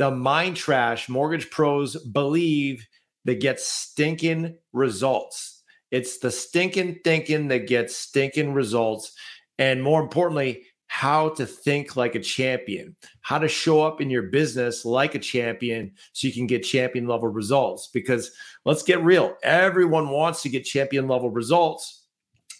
the mind trash mortgage pros believe that gets stinking results. It's the stinking thinking that gets stinking results. And more importantly, how to think like a champion, how to show up in your business like a champion so you can get champion level results. Because let's get real, everyone wants to get champion level results.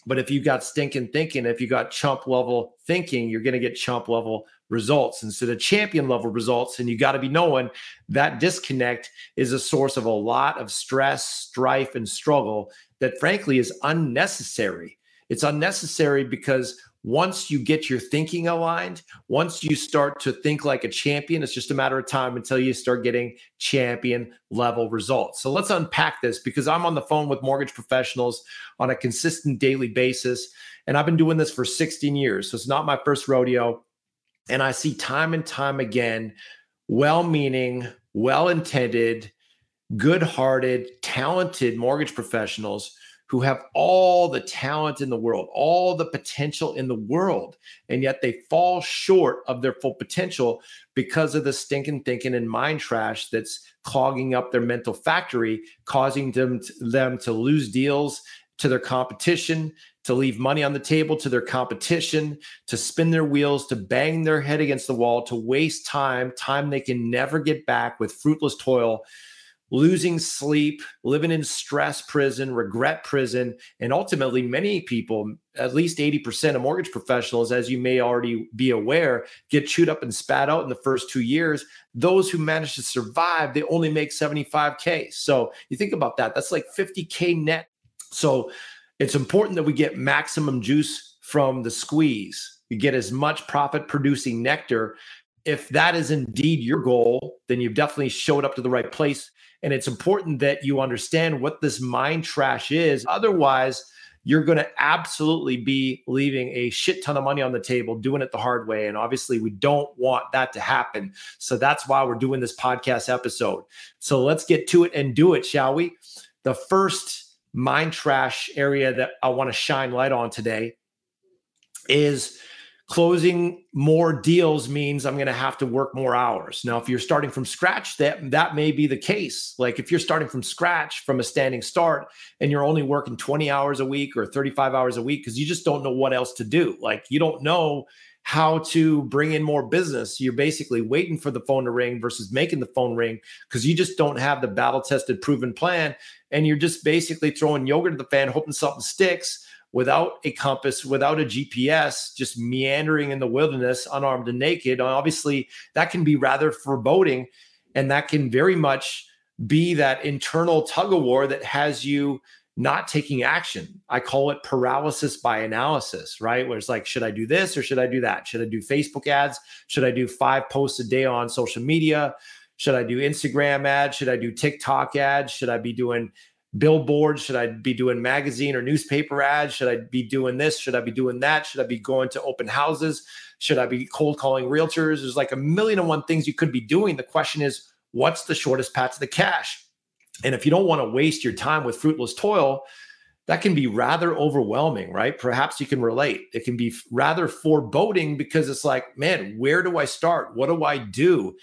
But if you got stinking thinking, if you got chump level thinking, you're going to get chump level results instead of champion level results. And you got to be knowing that disconnect is a source of a lot of stress, strife, and struggle that frankly is unnecessary. It's unnecessary because once you get your thinking aligned, once you start to think like a champion, it's just a matter of time until you start getting champion level results. So let's unpack this because I'm on the phone with mortgage professionals on a consistent daily basis. And I've been doing this for 16 years. So it's not my first rodeo. And I see time and time again well meaning, well intended, good hearted, talented mortgage professionals who have all the talent in the world, all the potential in the world, and yet they fall short of their full potential because of the stinking thinking and mind trash that's clogging up their mental factory, causing them to, them to lose deals to their competition, to leave money on the table to their competition, to spin their wheels, to bang their head against the wall, to waste time, time they can never get back with fruitless toil, losing sleep, living in stress prison, regret prison. And ultimately, many people, at least 80% of mortgage professionals, as you may already be aware, get chewed up and spat out in the first two years. Those who manage to survive, they only make 75K. So you think about that, that's like 50K net. So it's important that we get maximum juice from the squeeze. We get as much profit producing nectar. If that is indeed your goal, then you've definitely showed up to the right place. And it's important that you understand what this mind trash is. Otherwise, you're going to absolutely be leaving a shit ton of money on the table doing it the hard way. And obviously, we don't want that to happen. So that's why we're doing this podcast episode. So let's get to it and do it, shall we? The first mind trash area that I want to shine light on today is closing more deals means I'm going to have to work more hours. Now, if you're starting from scratch, that that may be the case. Like if you're starting from scratch from a standing start and you're only working 20 hours a week or 35 hours a week because you just don't know what else to do. Like you don't know how to bring in more business. You're basically waiting for the phone to ring versus making the phone ring because you just don't have the battle tested, proven plan. And you're just basically throwing yogurt at the fan, hoping something sticks without a compass, without a GPS, just meandering in the wilderness, unarmed and naked. Obviously, that can be rather foreboding. And that can very much be that internal tug of war that has you not taking action. I call it paralysis by analysis, right? Where it's like, should I do this or should I do that? Should I do Facebook ads? Should I do five posts a day on social media? Should I do Instagram ads? Should I do TikTok ads? Should I be doing billboards? Should I be doing magazine or newspaper ads? Should I be doing this? Should I be doing that? Should I be going to open houses? Should I be cold calling realtors? There's like a million and one things you could be doing. The question is, what's the shortest path to the cash? And if you don't want to waste your time with fruitless toil, that can be rather overwhelming, right? Perhaps you can relate. It can be rather foreboding because it's like, man, where do I start? What do I do?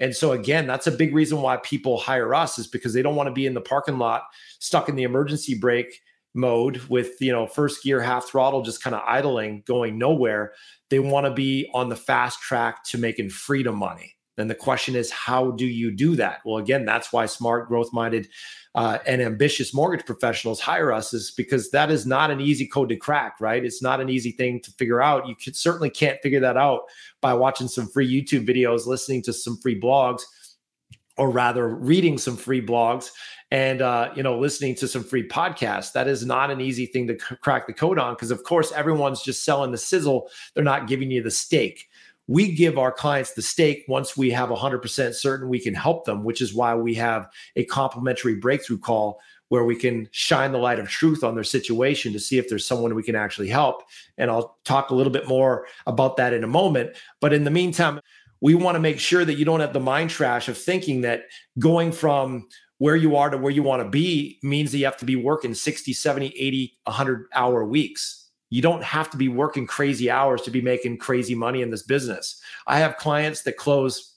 And so again, that's a big reason why people hire us is because they don't want to be in the parking lot stuck in the emergency brake mode with, you know, first gear half throttle just kind of idling, going nowhere. They want to be on the fast track to making freedom money. Then the question is, how do you do that? Well, again, that's why smart, growth minded, uh, and ambitious mortgage professionals hire us, is because that is not an easy code to crack, right? It's not an easy thing to figure out. You could, certainly can't figure that out by watching some free YouTube videos, listening to some free blogs, or rather reading some free blogs and uh, you know listening to some free podcasts that is not an easy thing to c- crack the code on because of course everyone's just selling the sizzle they're not giving you the steak we give our clients the steak once we have 100% certain we can help them, which is why we have a complimentary breakthrough call where we can shine the light of truth on their situation to see if there's someone we can actually help. And I'll talk a little bit more about that in a moment. But in the meantime, we want to make sure that you don't have the mind trash of thinking that going from where you are to where you want to be means that you have to be working 60, 70, 80, 100 hour weeks. You don't have to be working crazy hours to be making crazy money in this business. I have clients that close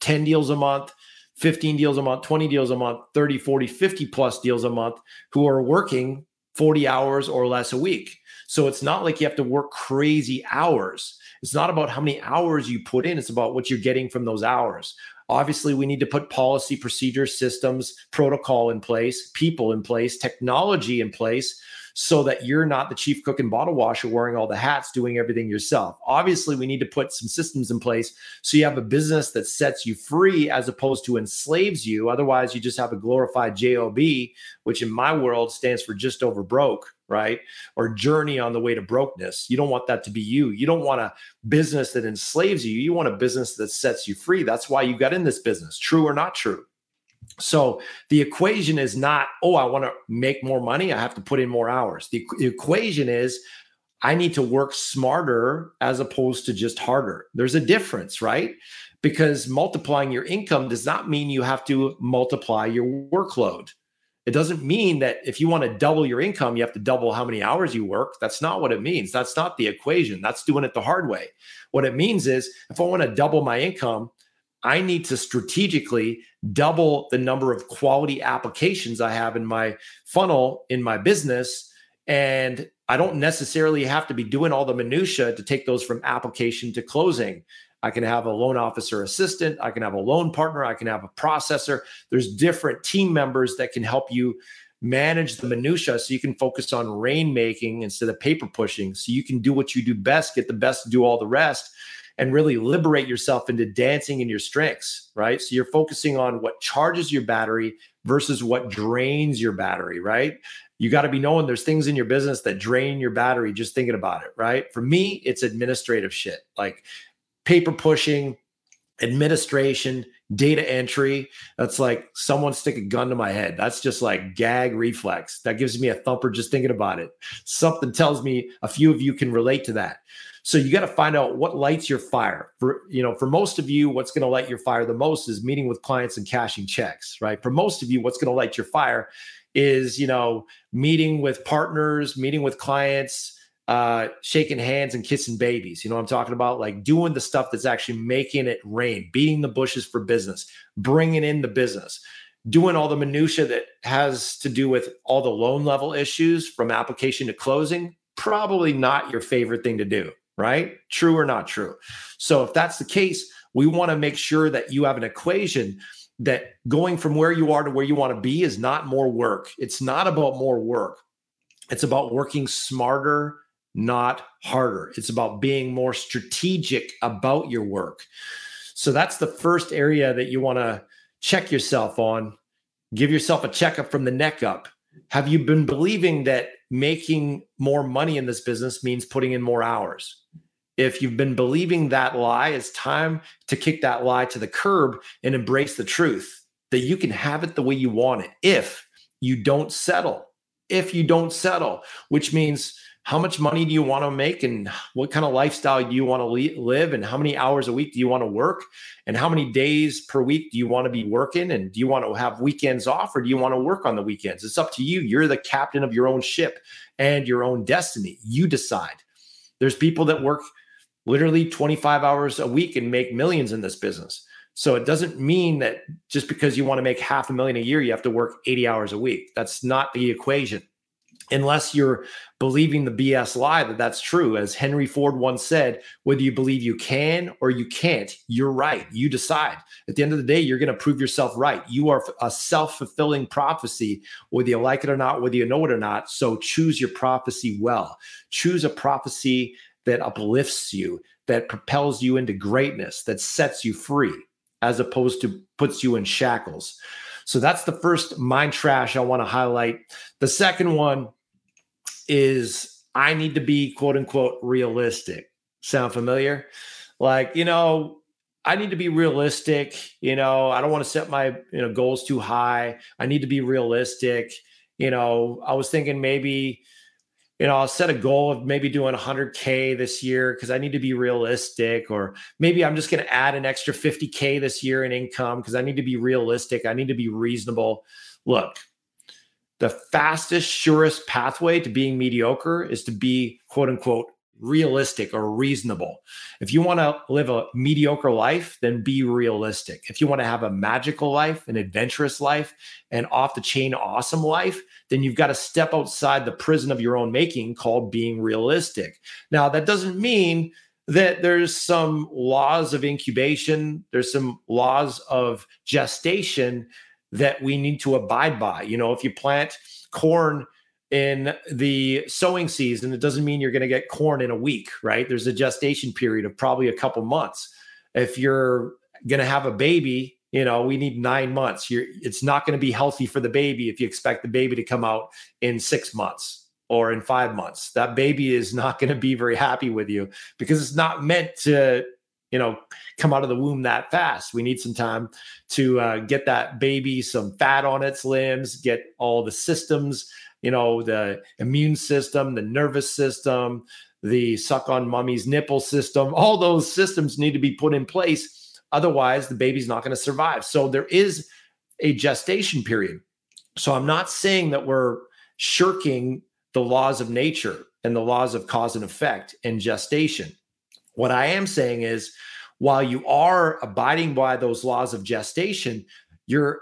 10 deals a month, 15 deals a month, 20 deals a month, 30, 40, 50 plus deals a month who are working 40 hours or less a week. So it's not like you have to work crazy hours. It's not about how many hours you put in, it's about what you're getting from those hours. Obviously, we need to put policy, procedure, systems, protocol in place, people in place, technology in place so that you're not the chief cook and bottle washer wearing all the hats doing everything yourself. Obviously, we need to put some systems in place so you have a business that sets you free as opposed to enslaves you. Otherwise, you just have a glorified JOB, which in my world stands for just over broke right? Or journey on the way to brokenness. You don't want that to be you. You don't want a business that enslaves you. You want a business that sets you free. That's why you got in this business, true or not true. So the equation is not, oh, I want to make more money. I have to put in more hours. The, the equation is, I need to work smarter as opposed to just harder. There's a difference, right? Because multiplying your income does not mean you have to multiply your workload. It doesn't mean that if you want to double your income, you have to double how many hours you work. That's not what it means. That's not the equation. That's doing it the hard way. What it means is if I want to double my income, I need to strategically double the number of quality applications I have in my funnel in my business. And I don't necessarily have to be doing all the minutia to take those from application to closing. I can have a loan officer assistant, I can have a loan partner, I can have a processor. There's different team members that can help you manage the minutia so you can focus on rainmaking instead of paper pushing. So you can do what you do best, get the best, do all the rest and really liberate yourself into dancing in your strengths, right? So you're focusing on what charges your battery versus what drains your battery, right? You got to be knowing there's things in your business that drain your battery just thinking about it, right? For me, it's administrative shit like paper pushing, administration, data entry. That's like someone stick a gun to my head. That's just like gag reflex. That gives me a thumper just thinking about it. Something tells me a few of you can relate to that. So you got to find out what lights your fire. For you know, for most of you, what's going to light your fire the most is meeting with clients and cashing checks, right? For most of you, what's going to light your fire is you know meeting with partners, meeting with clients, uh, shaking hands and kissing babies. You know I'm talking about? Like doing the stuff that's actually making it rain, beating the bushes for business, bringing in the business, doing all the minutia that has to do with all the loan level issues from application to closing. Probably not your favorite thing to do right? True or not true? So if that's the case, we want to make sure that you have an equation that going from where you are to where you want to be is not more work. It's not about more work. It's about working smarter, not harder. It's about being more strategic about your work. So that's the first area that you want to check yourself on. Give yourself a checkup from the neck up. Have you been believing that making more money in this business means putting in more hours. If you've been believing that lie, it's time to kick that lie to the curb and embrace the truth that you can have it the way you want it if you don't settle. If you don't settle, which means how much money do you want to make and what kind of lifestyle do you want to live and how many hours a week do you want to work? And how many days per week do you want to be working and do you want to have weekends off or do you want to work on the weekends? It's up to you. You're the captain of your own ship and your own destiny. You decide. There's people that work literally 25 hours a week and make millions in this business so it doesn't mean that just because you want to make half a million a year you have to work 80 hours a week that's not the equation unless you're believing the BS lie that that's true. As Henry Ford once said, whether you believe you can or you can't, you're right. You decide. At the end of the day, you're going to prove yourself right. You are a self fulfilling prophecy, whether you like it or not, whether you know it or not. So choose your prophecy well. Choose a prophecy that uplifts you, that propels you into greatness, that sets you free, as opposed to puts you in shackles. So that's the first mind trash I want to highlight. The second one is I need to be quote unquote realistic. Sound familiar? like, you know, I need to be realistic. You know, I don't want to set my you know goals too high. I need to be realistic. You know, I was thinking maybe, you know, I'll set a goal of maybe doing 100k this year because I need to be realistic, or maybe I'm just going to add an extra 50k this year in income because I need to be realistic. I need to be reasonable. Look, the fastest, surest pathway to being mediocre is to be quote unquote realistic or reasonable. If you want to live a mediocre life, then be realistic. If you want to have a magical life, an adventurous life, an off the chain awesome life, then you've got to step outside the prison of your own making called being realistic. Now, that doesn't mean that there's some laws of incubation, there's some laws of gestation that we need to abide by. You know, if you plant corn in the sowing season, it doesn't mean you're going to get corn in a week, right? There's a gestation period of probably a couple months. If you're going to have a baby, you know, we need nine months. You're, it's not going to be healthy for the baby if you expect the baby to come out in six months or in five months. That baby is not going to be very happy with you because it's not meant to you know come out of the womb that fast we need some time to uh, get that baby some fat on its limbs get all the systems you know the immune system the nervous system the suck on mummy's nipple system all those systems need to be put in place. Otherwise the baby's not going to survive. So there is a gestation period. So i'm not saying that we're shirking the laws of nature and the laws of cause and effect in gestation. What I am saying is, while you are abiding by those laws of gestation, you're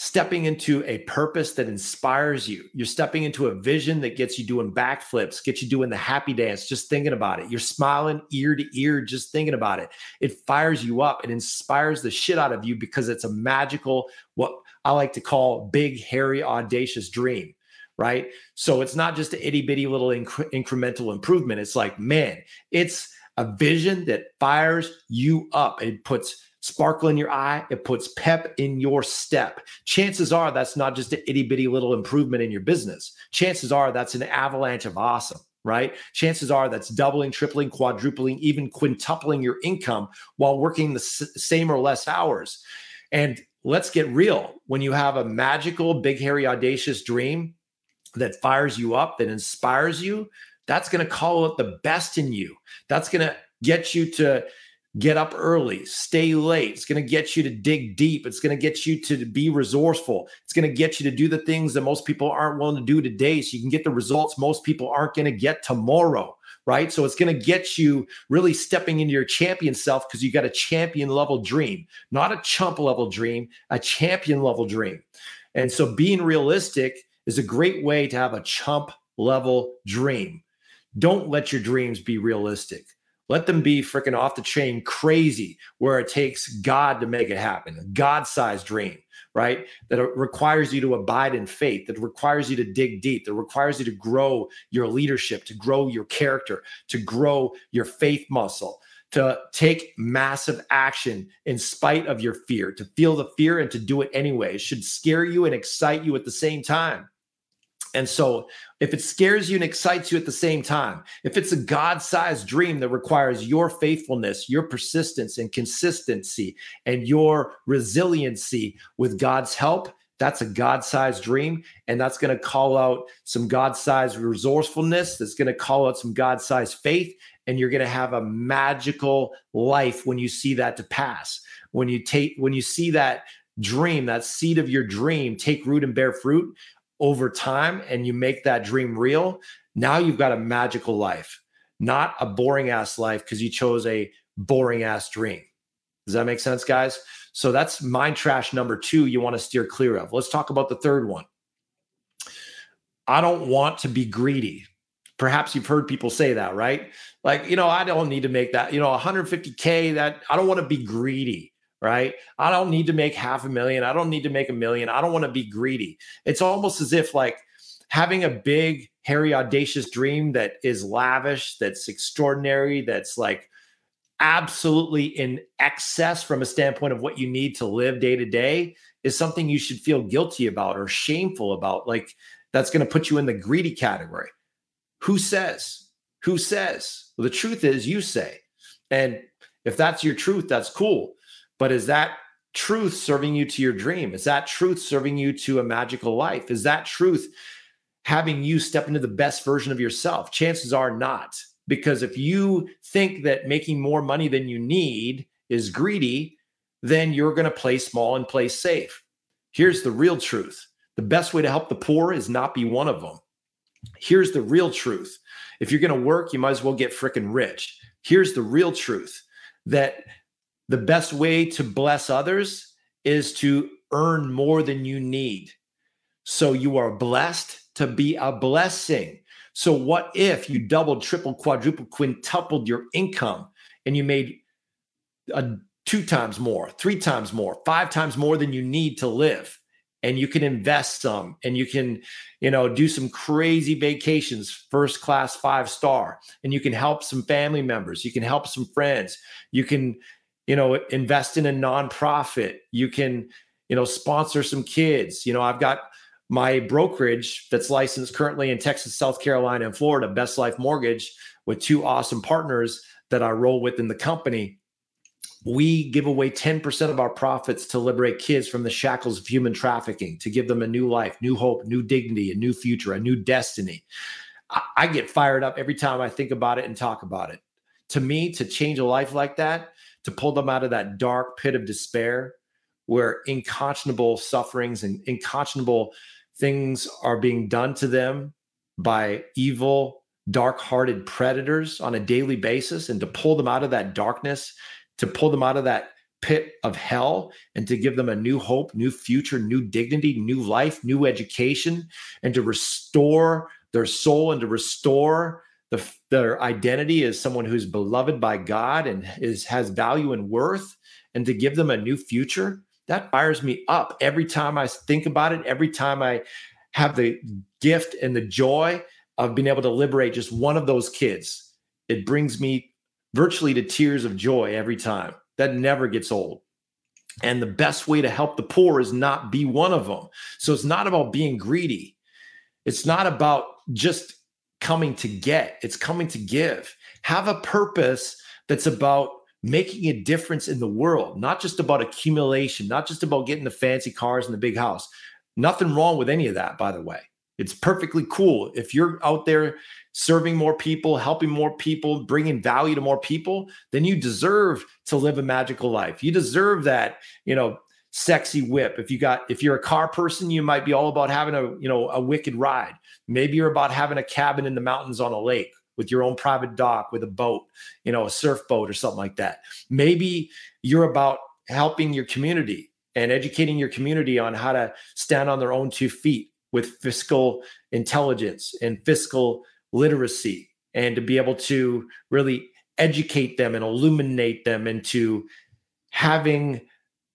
stepping into a purpose that inspires you. You're stepping into a vision that gets you doing backflips, gets you doing the happy dance, just thinking about it. You're smiling ear to ear, just thinking about it. It fires you up. It inspires the shit out of you because it's a magical, what I like to call big, hairy, audacious dream. Right. So it's not just an itty bitty little inc- incremental improvement. It's like, man, it's a vision that fires you up. It puts sparkle in your eye, it puts pep in your step. Chances are that's not just an itty bitty little improvement in your business. Chances are that's an avalanche of awesome right? Chances are that's doubling, tripling, quadrupling, even quintupling your income while working the s- same or less hours. And let's get real when you have a magical, big, hairy, audacious dream that fires you up, that inspires you, that's going to call out the best in you. That's going to get you to get up early, stay late. It's going to get you to dig deep. It's going to get you to be resourceful. It's going to get you to do the things that most people aren't willing to do today so you can get the results most people aren't going to get tomorrow. Right. So it's going to get you really stepping into your champion self because you got a champion level dream, not a chump level dream, a champion level dream. And so being realistic is a great way to have a chump level dream. Don't let your dreams be realistic. Let them be freaking off the chain crazy, where it takes God to make it happen, a God sized dream, right? That requires you to abide in faith, that requires you to dig deep, that requires you to grow your leadership, to grow your character, to grow your faith muscle, to take massive action in spite of your fear, to feel the fear and to do it anyway. It should scare you and excite you at the same time. And so, if it scares you and excites you at the same time, if it's a God sized dream that requires your faithfulness, your persistence and consistency, and your resiliency with God's help, that's a God sized dream. And that's going to call out some God sized resourcefulness. That's going to call out some God sized faith. And you're going to have a magical life when you see that to pass. When you take, when you see that dream, that seed of your dream take root and bear fruit, over time and you make that dream real, now you've got a magical life, not a boring ass life because you chose a boring ass dream. Does that make sense, guys? So that's mind trash number two you want to steer clear of. Let's talk about the third one. I don't want to be greedy. Perhaps you've heard people say that, right? Like, you know, I don't need to make that, you know, 150K, that I don't want to be greedy right? I don't need to make half a million. I don't need to make a million. I don't want to be greedy. It's almost as if like having a big, hairy, audacious dream that is lavish, that's extraordinary, that's like absolutely in excess from a standpoint of what you need to live day to day is something you should feel guilty about or shameful about. Like that's going to put you in the greedy category. Who says? Who says? Well, the truth is, you say. And If that's your truth, that's cool. But is that truth serving you to your dream? Is that truth serving you to a magical life? Is that truth having you step into the best version of yourself? Chances are not. Because if you think that making more money than you need is greedy, then you're going to play small and play safe. Here's the real truth the best way to help the poor is not be one of them. Here's the real truth if you're going to work, you might as well get freaking rich. Here's the real truth that the best way to bless others is to earn more than you need. So you are blessed to be a blessing. So, what if you doubled, tripled, quadrupled, quintupled your income and you made a two times more, three times more, five times more than you need to live? and you can invest some and you can you know do some crazy vacations first class five star and you can help some family members you can help some friends you can you know invest in a nonprofit you can you know sponsor some kids you know i've got my brokerage that's licensed currently in texas south carolina and florida best life mortgage with two awesome partners that i roll with in the company we give away 10% of our profits to liberate kids from the shackles of human trafficking, to give them a new life, new hope, new dignity, a new future, a new destiny. I, I get fired up every time I think about it and talk about it. To me, to change a life like that, to pull them out of that dark pit of despair where inconscionable sufferings and inconscionable things are being done to them by evil, dark hearted predators on a daily basis, and to pull them out of that darkness to pull them out of that pit of hell and to give them a new hope, new future, new dignity, new life, new education, and to restore their soul and to restore the, their identity as someone who's beloved by God and is has value and worth, and to give them a new future. That fires me up every time I think about it. Every time I have the gift and the joy of being able to liberate just one of those kids, it brings me virtually to tears of joy every time. That never gets old. And the best way to help the poor is not be one of them. So it's not about being greedy. It's not about just coming to get, it's coming to give. Have a purpose that's about making a difference in the world, not just about accumulation, not just about getting the fancy cars and the big house. Nothing wrong with any of that, by the way. It's perfectly cool. If you're out there serving more people, helping more people, bringing value to more people, then you deserve to live a magical life. You deserve that, you know, sexy whip. If you got if you're a car person, you might be all about having a, you know, a wicked ride. Maybe you're about having a cabin in the mountains on a lake with your own private dock with a boat, you know, a surf boat or something like that. Maybe you're about helping your community and educating your community on how to stand on their own two feet with fiscal intelligence and fiscal literacy and to be able to really educate them and illuminate them into having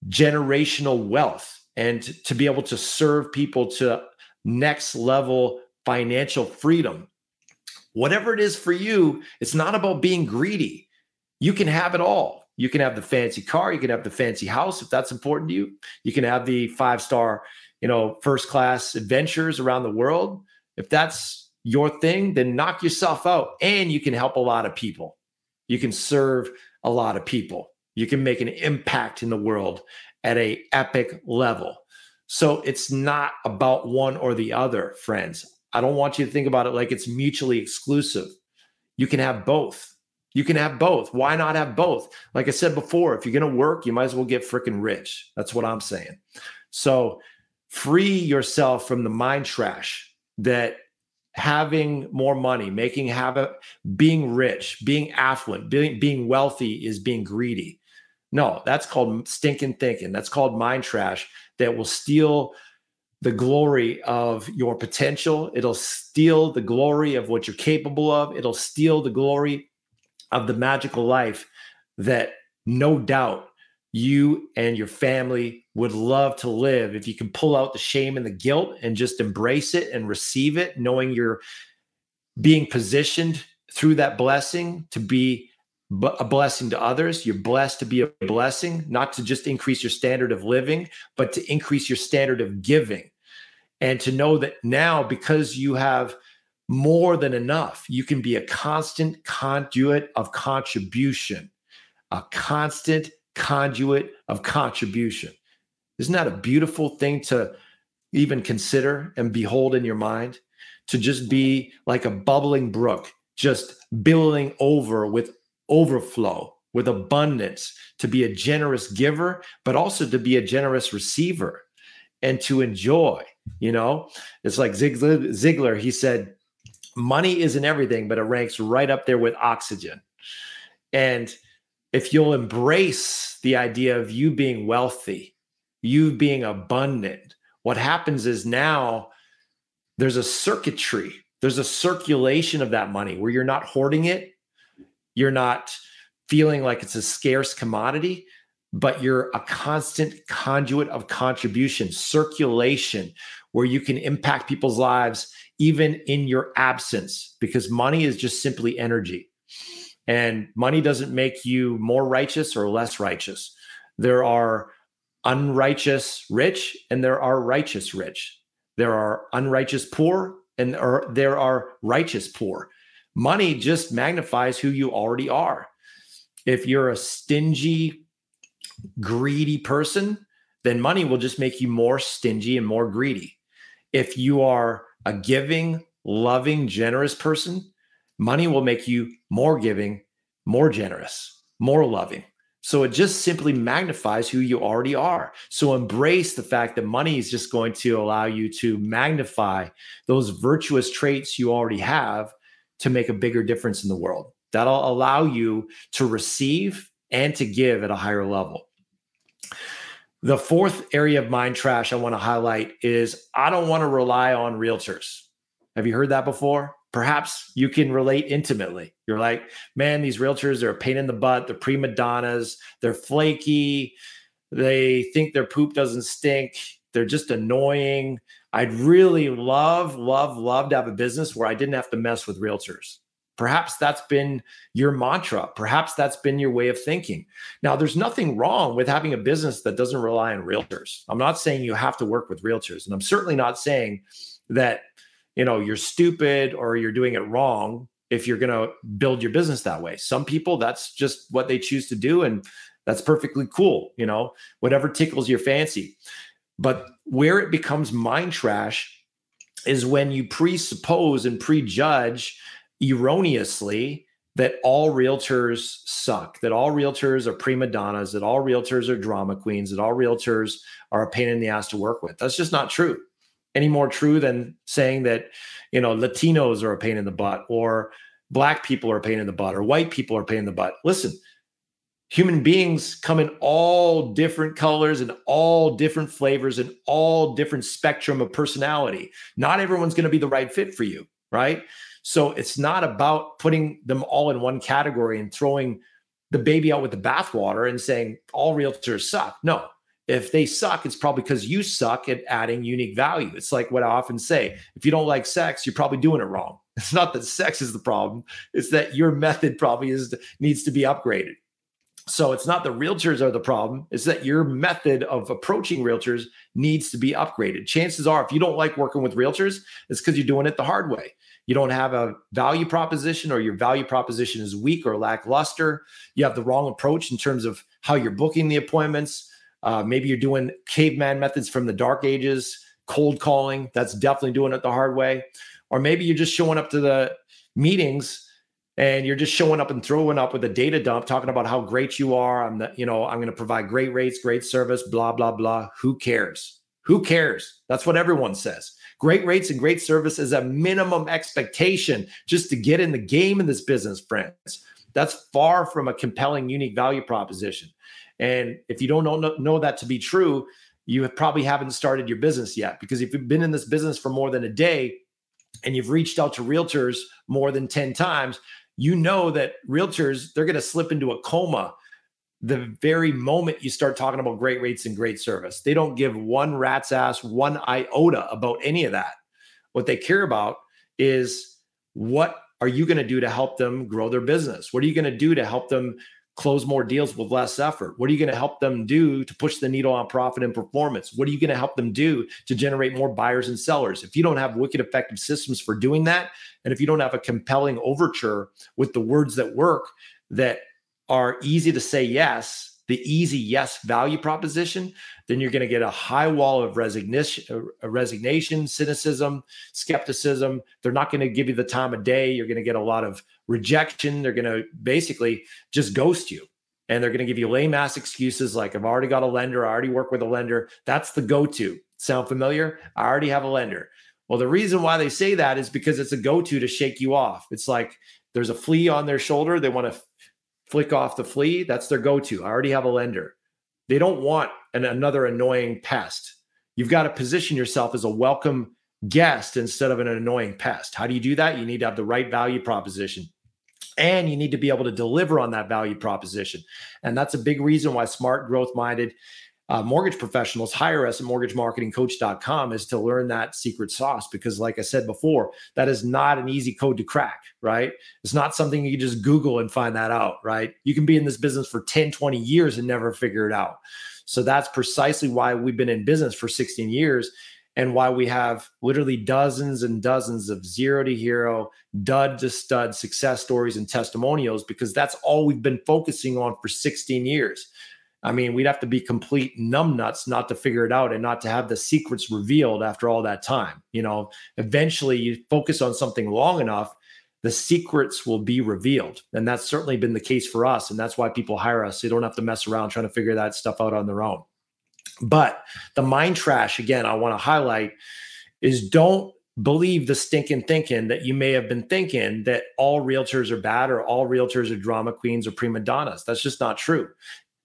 generational wealth and to be able to serve people to next level financial freedom. Whatever it is for you, it's not about being greedy. You can have it all. You can have the fancy car, you can have the fancy house if that's important to you. You can have the five star, you know, first class adventures around the world. If that's your thing, then knock yourself out and you can help a lot of people. You can serve a lot of people. You can make an impact in the world at a epic level. So it's not about one or the other, friends. I don't want you to think about it like it's mutually exclusive. You can have both. You can have both. Why not have both? Like I said before, if you're going to work, you might as well get freaking rich. That's what I'm saying. So free yourself from the mind trash that having more money, making habit, being rich, being affluent, being, being wealthy is being greedy. No, that's called stinking thinking. That's called mind trash that will steal the glory of your potential. It'll steal the glory of what you're capable of. It'll steal the glory of the magical life that no doubt you and your family would love to live if you can pull out the shame and the guilt and just embrace it and receive it, knowing you're being positioned through that blessing to be a blessing to others. You're blessed to be a blessing, not to just increase your standard of living, but to increase your standard of giving. And to know that now, because you have more than enough, you can be a constant conduit of contribution a constant conduit of contribution. Isn't that a beautiful thing to even consider and behold in your mind? To just be like a bubbling brook, just billowing over with overflow, with abundance, to be a generous giver, but also to be a generous receiver and to enjoy. You know, it's like Zig Ziglar, he said, money isn't everything, but it ranks right up there with oxygen. And if you'll embrace the idea of you being wealthy, you being abundant, what happens is now there's a circuitry, there's a circulation of that money where you're not hoarding it, you're not feeling like it's a scarce commodity, but you're a constant conduit of contribution, circulation, where you can impact people's lives even in your absence, because money is just simply energy. And money doesn't make you more righteous or less righteous. There are unrighteous rich and there are righteous rich. There are unrighteous poor and there are righteous poor. Money just magnifies who you already are. If you're a stingy, greedy person, then money will just make you more stingy and more greedy. If you are a giving, loving, generous person, money will make you more giving, more generous, more loving. So it just simply magnifies who you already are. So embrace the fact that money is just going to allow you to magnify those virtuous traits you already have to make a bigger difference in the world. That'll allow you to receive and to give at a higher level. The fourth area of mind trash I want to highlight is I don't want to rely on realtors. Have you heard that before? Perhaps you can relate intimately. You're like, man, these realtors are a pain in the butt. They're prima donnas. They're flaky. They think their poop doesn't stink. They're just annoying. I'd really love, love, love to have a business where I didn't have to mess with realtors. Perhaps that's been your mantra. Perhaps that's been your way of thinking. Now, there's nothing wrong with having a business that doesn't rely on realtors. I'm not saying you have to work with realtors. And I'm certainly not saying that, you know, you're stupid or you're doing it wrong if you're going to build your business that way. Some people, that's just what they choose to do. And that's perfectly cool. You know, whatever tickles your fancy. But where it becomes mind trash is when you presuppose and prejudge erroneously that all realtors suck, that all realtors are prima donnas, that all realtors are drama queens, that all realtors are a pain in the ass to work with. That's just not true. Any more true than saying that, you know, Latinos are a pain in the butt or black people are a pain in the butt or white people are a pain in the butt. Listen, human beings come in all different colors and all different flavors and all different spectrum of personality. Not everyone's going to be the right fit for you, right? So it's not about putting them all in one category and throwing the baby out with the bathwater and saying all realtors suck. No, if they suck, it's probably because you suck at adding unique value. It's like what I often say if you don't like sex, you're probably doing it wrong. It's not that sex is the problem, it's that your method probably is needs to be upgraded. So it's not the realtors are the problem, it's that your method of approaching realtors needs to be upgraded. Chances are, if you don't like working with realtors, it's because you're doing it the hard way you don't have a value proposition or your value proposition is weak or lackluster. You have the wrong approach in terms of how you're booking the appointments. Uh, maybe you're doing caveman methods from the dark ages cold calling that's definitely doing it the hard way. Or maybe you're just showing up to the meetings and you're just showing up and throwing up with a data dump talking about how great you are i'm the, you know i'm going to provide great rates great service blah blah blah. Who cares? Who cares? That's what everyone says Great rates and great service is a minimum expectation just to get in the game in this business, friends. That's far from a compelling, unique value proposition. And if you don't know, know that to be true, you have probably haven't started your business yet. Because if you've been in this business for more than a day and you've reached out to realtors more than 10 times, you know that realtors, they're going to slip into a coma the very moment you start talking about great rates and great service. They don't give one rat's ass, one iota about any of that. What they care about is what are you going to do to help them grow their business? What are you going to do to help them close more deals with less effort? What are you going to help them do to push the needle on profit and performance? What are you going to help them do to generate more buyers and sellers? If you don't have wicked effective systems for doing that, and if you don't have a compelling overture with the words that work that are easy to say yes the easy yes value proposition, then you're going to get a high wall of resignation, uh, resignation, cynicism, skepticism. They're not going to give you the time of day. You're going to get a lot of rejection. They're going to basically just ghost you. And they're going to give you lame ass excuses like, I've already got a lender. I already work with a lender. That's the go to. Sound familiar? I already have a lender. Well, the reason why they say that is because it's a go to to shake you off. It's like there's a flea on their shoulder. They want to flick off the flea. That's their go to. I already have a lender. They don't want an, another annoying pest. You've got to position yourself as a welcome guest instead of an annoying pest. How do you do that? You need to have the right value proposition and you need to be able to deliver on that value proposition. And that's a big reason why smart, growth minded uh, mortgage professionals hire us at mortgagemarketingcoach.com is to learn that secret sauce because like i said before that is not an easy code to crack right? It's not something you can just google and find that out right? You can be in this business for 10 20 years and never figure it out. So that's precisely why we've been in business for 16 years and why we have literally dozens and dozens of zero to hero, dud to stud success stories and testimonials, because that's all we've been focusing on for 16 years. I mean, we'd have to be complete numbnuts not to figure it out and not to have the secrets revealed after all that time. You know, eventually you focus on something long enough, the secrets will be revealed. And that's certainly been the case for us. And that's why people hire us. They don't have to mess around trying to figure that stuff out on their own. But the mind trash, again, I want to highlight is don't believe the stinking thinking that you may have been thinking that all realtors are bad or all realtors are drama queens or prima donnas. That's just not true.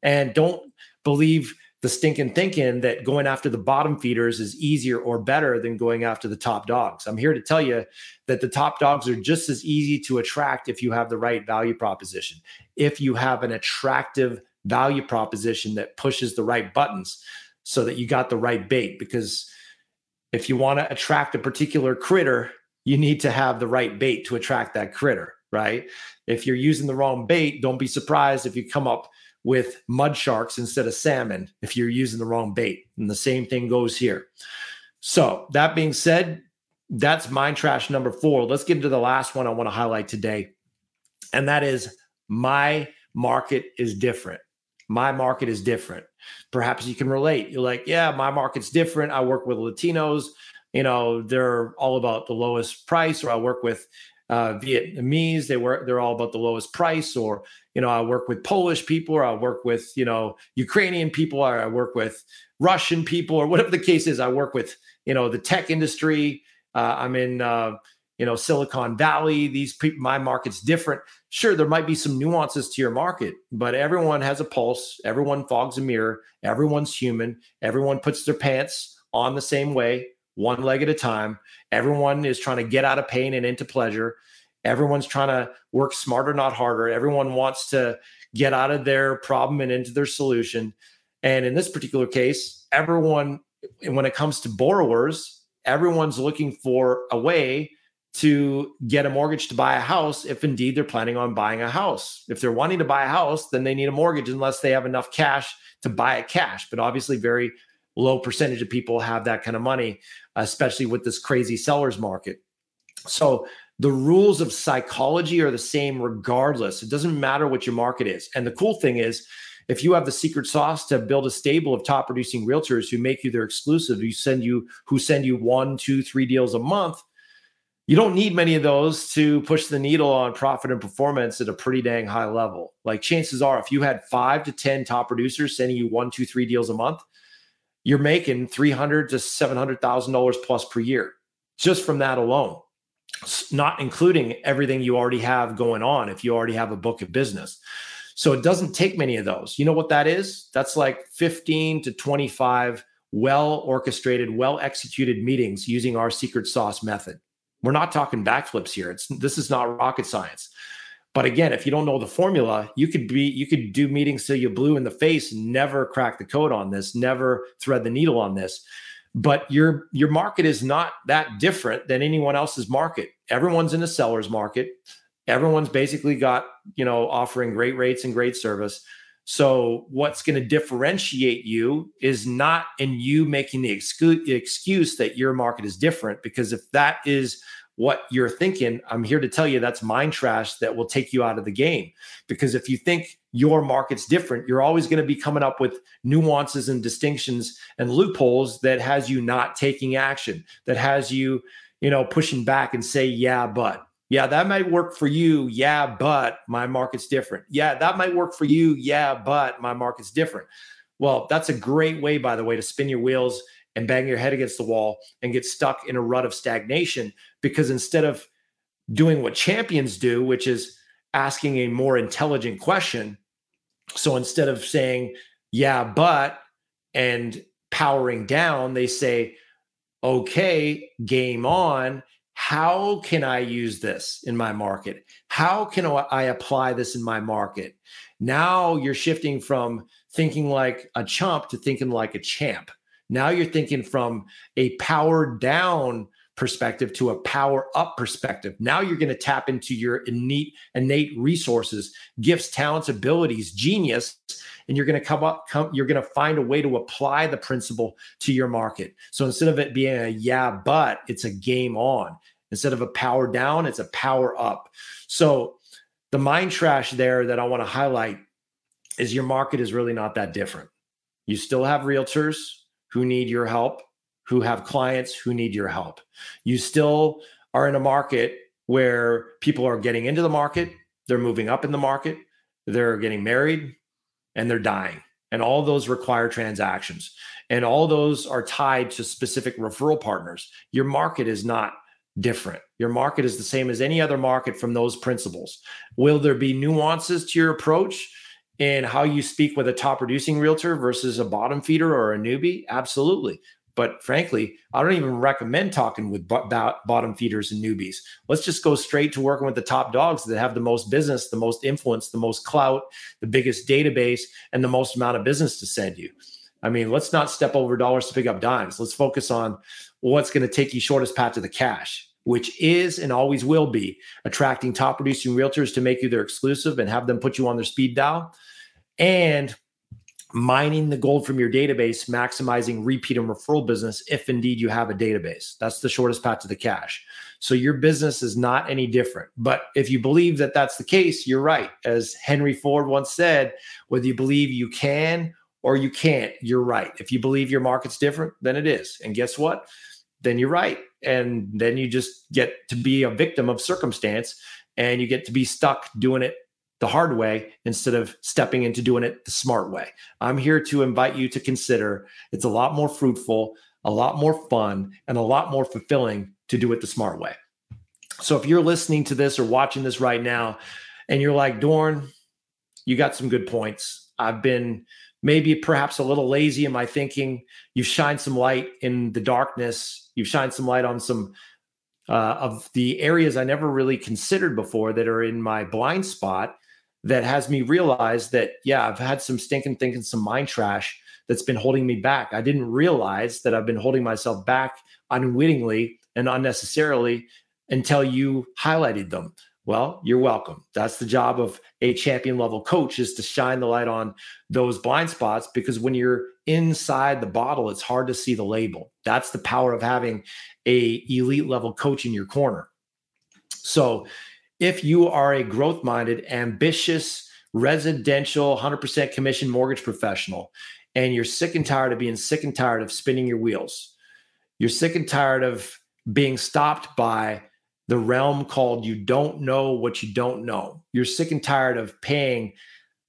And don't believe the stinking thinking that going after the bottom feeders is easier or better than going after the top dogs. I'm here to tell you that the top dogs are just as easy to attract if you have the right value proposition. If you have an attractive value proposition that pushes the right buttons so that you got the right bait because if you want to attract a particular critter, you need to have the right bait to attract that critter, right? If you're using the wrong bait, don't be surprised if you come up with mud sharks instead of salmon if you're using the wrong bait. And the same thing goes here. So, that being said, that's mind trash number four. Let's get into the last one I want to highlight today. And that is my market is different. My market is different. Perhaps you can relate. You're like, yeah, my market's different. I work with Latinos. You know, they're all about the lowest price, or I work with uh, Vietnamese. They work. They're all about the lowest price. Or you know, I work with Polish people, or I work with you know Ukrainian people, or I work with Russian people, or whatever the case is. I work with you know the tech industry. Uh, I'm in uh, you know Silicon Valley. These people, my market's different. Sure, there might be some nuances to your market, but everyone has a pulse. Everyone fogs a mirror. Everyone's human. Everyone puts their pants on the same way one leg at a time. Everyone is trying to get out of pain and into pleasure. Everyone's trying to work smarter, not harder. Everyone wants to get out of their problem and into their solution. And in this particular case, everyone, when it comes to borrowers, everyone's looking for a way to get a mortgage to buy a house if indeed they're planning on buying a house. If they're wanting to buy a house, then they need a mortgage unless they have enough cash to buy it cash. But obviously, very low percentage of people have that kind of money, especially with this crazy sellers market. So the rules of psychology are the same regardless. It doesn't matter what your market is. And the cool thing is, if you have the secret sauce to build a stable of top producing realtors who make you their exclusive, who send you who send you one, two, three deals a month, you don't need many of those to push the needle on profit and performance at a pretty dang high level. Like chances are, if you had five to ten top producers sending you one, two, three deals a month, you're making three hundred to seven hundred thousand dollars plus per year just from that alone, not including everything you already have going on. If you already have a book of business, so it doesn't take many of those. You know what that is? That's like fifteen to twenty-five well orchestrated, well executed meetings using our secret sauce method. We're not talking backflips here. It's this is not rocket science. But again, if you don't know the formula, you could be you could do meetings till you blue in the face, never crack the code on this, never thread the needle on this. But your your market is not that different than anyone else's market. Everyone's in a seller's market. Everyone's basically got, you know, offering great rates and great service. So what's going to differentiate you is not in you making the excuse that your market is different because if that is what you're thinking, I'm here to tell you that's mind trash that will take you out of the game. Because if you think your market's different, you're always going to be coming up with nuances and distinctions and loopholes that has you not taking action, that has you, you know, pushing back and say, yeah, but. Yeah, that might work for you. Yeah, but my market's different. Yeah, that might work for you. Yeah, but my market's different. Well, that's a great way, by the way, to spin your wheels and bang your head against the wall and get stuck in a rut of stagnation because instead of doing what champions do, which is asking a more intelligent question, so instead of saying, yeah, but, and powering down, they say, okay, game on. How can I use this in my market? How can I apply this in my market? Now you're shifting from thinking like a chump to thinking like a champ. Now you're thinking from a power down perspective to a power up perspective. Now you're going to tap into your innate innate resources, gifts, talents, abilities, genius, and you're going to come up come you're going to find a way to apply the principle to your market. So instead of it being a yeah but, it's a game on. Instead of a power down, it's a power up. So the mind trash there that I want to highlight is your market is really not that different. You still have realtors who need your help, who have clients who need your help. You still are in a market where people are getting into the market, they're moving up in the market, they're getting married, and they're dying. And all those require transactions. And all those are tied to specific referral partners. Your market is not different. Your market is the same as any other market from those principles. Will there be nuances to your approach? In how you speak with a top producing realtor versus a bottom feeder or a newbie? Absolutely. But frankly, I don't even recommend talking with bottom feeders and newbies. Let's just go straight to working with the top dogs that have the most business, the most influence, the most clout, the biggest database, and the most amount of business to send you. I mean, let's not step over dollars to pick up dimes. Let's focus on what's going to take you shortest path to the cash which is and always will be attracting top producing realtors to make you their exclusive and have them put you on their speed dial and mining the gold from your database, maximizing repeat and referral business if indeed you have a database. That's the shortest path to the cash. So your business is not any different. But if you believe that that's the case, you're right. As Henry Ford once said, whether you believe you can or you can't, you're right. If you believe your market's different, then it is. And guess what? Then you're right. And then you just get to be a victim of circumstance and you get to be stuck doing it the hard way instead of stepping into doing it the smart way. I'm here to invite you to consider it's a lot more fruitful, a lot more fun, and a lot more fulfilling to do it the smart way. So if you're listening to this or watching this right now and you're like, Dorn, you got some good points. I've been maybe perhaps a little lazy in my thinking. You've shined some light in the darkness. You've shined some light on some uh, of the areas I never really considered before that are in my blind spot that has me realize that, yeah, I've had some stinking thinking, some mind trash that's been holding me back. I didn't realize that I've been holding myself back unwittingly and unnecessarily until you highlighted them. Well, you're welcome. That's the job of a champion level coach is to shine the light on those blind spots because when you're inside the bottle, it's hard to see the label. That's the power of having a elite level coach in your corner. So if you are a growth minded, ambitious, residential, 100% commission mortgage professional, and you're sick and tired of being sick and tired of spinning your wheels, you're sick and tired of being stopped by the realm called you don't know what you don't know. You're sick and tired of paying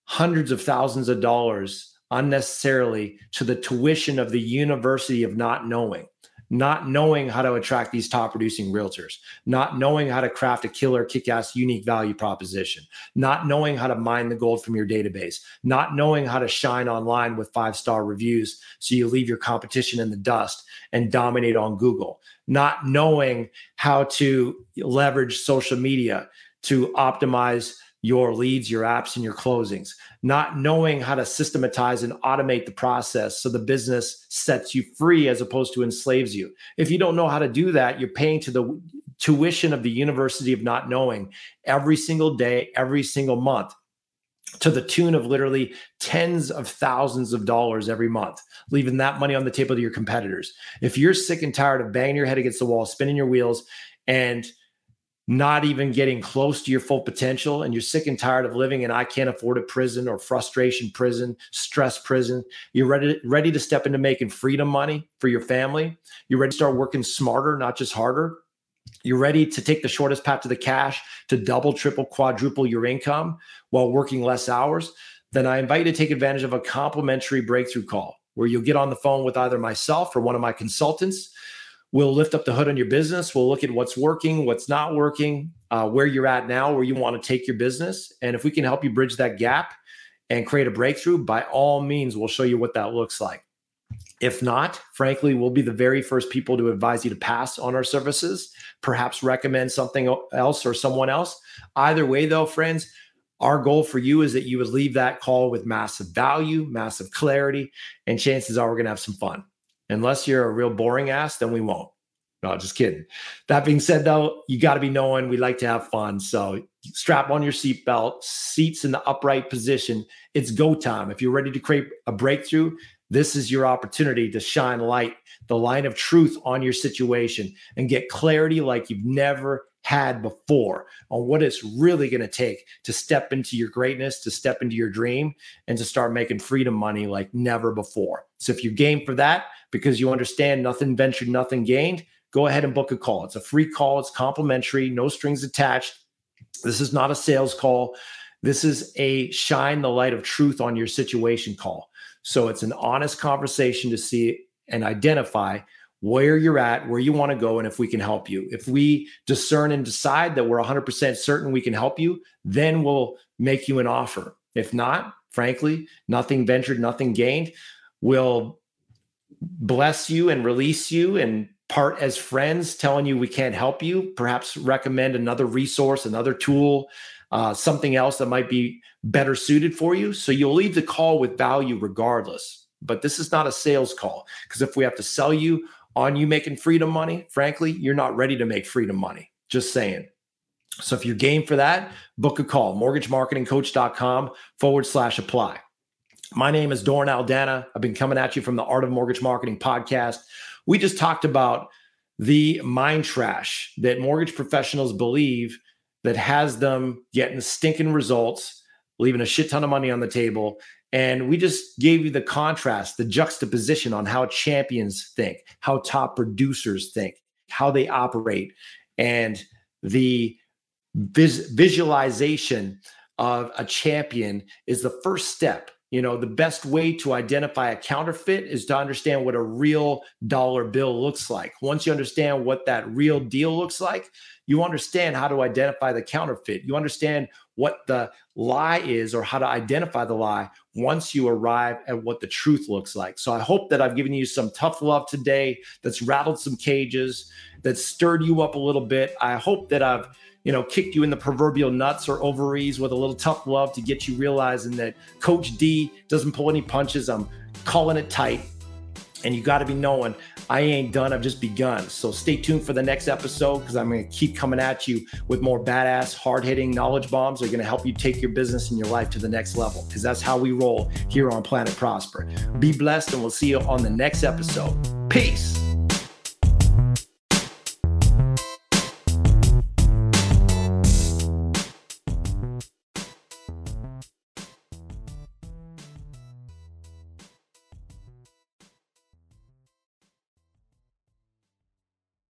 hundreds of thousands of dollars unnecessarily to the tuition of the university of not knowing not knowing how to attract these top producing realtors, not knowing how to craft a killer, kick ass, unique value proposition, not knowing how to mine the gold from your database, not knowing how to shine online with five star reviews so you leave your competition in the dust and dominate on Google, not knowing how to leverage social media to optimize your leads, your apps, and your closings, not knowing how to systematize and automate the process so the business sets you free as opposed to enslaves you. If you don't know how to do that, you're paying to the tuition of the University of Not Knowing every single day, every single month. To the tune of literally tens of thousands of dollars every month, leaving that money on the table to your competitors. If you're sick and tired of banging your head against the wall, spinning your wheels, and not even getting close to your full potential and you're sick and tired of living in I can't afford a prison or frustration prison, stress prison, you're ready ready to step into making freedom money for your family. You're ready to start working smarter, not just harder. You're ready to take the shortest path to the cash to double, triple, quadruple your income while working less hours. Then I invite you to take advantage of a complimentary breakthrough call where you'll get on the phone with either myself or one of my consultants We'll lift up the hood on your business. We'll look at what's working, what's not working, uh, where you're at now, where you want to take your business. And if we can help you bridge that gap and create a breakthrough, by all means, we'll show you what that looks like. If not, frankly, we'll be the very first people to advise you to pass on our services, perhaps recommend something else or someone else. Either way, though, friends, our goal for you is that you would leave that call with massive value, massive clarity, and chances are we're going to have some fun. Unless you're a real boring ass, then we won't. No, just kidding. That being said, though, you got to be knowing we like to have fun. So strap on your seatbelt, seats in the upright position. It's go time. If you're ready to create a breakthrough, this is your opportunity to shine light, the line of truth on your situation, and get clarity like you've never had before on what it's really going to take to step into your greatness, to step into your dream, and to start making freedom money like never before. So if you're game for that, because you understand nothing ventured, nothing gained, go ahead and book a call. It's a free call, it's complimentary, no strings attached. This is not a sales call. This is a shine the light of truth on your situation call. So it's an honest conversation to see and identify where you're at, where you want to go, and if we can help you. If we discern and decide that we're 100% certain we can help you, then we'll make you an offer. If not, frankly, nothing ventured, nothing gained. We'll bless you and release you and part as friends telling you we can't help you, perhaps recommend another resource, another tool, uh, something else that might be better suited for you. So you'll leave the call with value regardless. But this is not a sales call because if we have to sell you on you making freedom money, frankly, you're not ready to make freedom money. Just saying. So if you're game for that, book a call, mortgagemarketingcoach.com forward slash apply. My name is Doran Aldana. I've been coming at you from the Art of Mortgage Marketing podcast. We just talked about the mind trash that mortgage professionals believe that has them getting stinking results, leaving a shit ton of money on the table. And we just gave you the contrast, the juxtaposition on how champions think, how top producers think, how they operate, and the vis- visualization of a champion is the first step you know, the best way to identify a counterfeit is to understand what a real dollar bill looks like. Once you understand what that real deal looks like, you understand how to identify the counterfeit. You understand what the lie is or how to identify the lie once you arrive at what the truth looks like. So I hope that I've given you some tough love today that's rattled some cages, that stirred you up a little bit. I hope that I've you know, kicked you in the proverbial nuts or ovaries with a little tough love to get you realizing that Coach D doesn't pull any punches. I'm calling it tight. And you got to be knowing I ain't done. I've just begun. So stay tuned for the next episode because I'm going to keep coming at you with more badass, hard hitting knowledge bombs that are going to help you take your business and your life to the next level because that's how we roll here on Planet Prosper. Be blessed, and we'll see you on the next episode. Peace.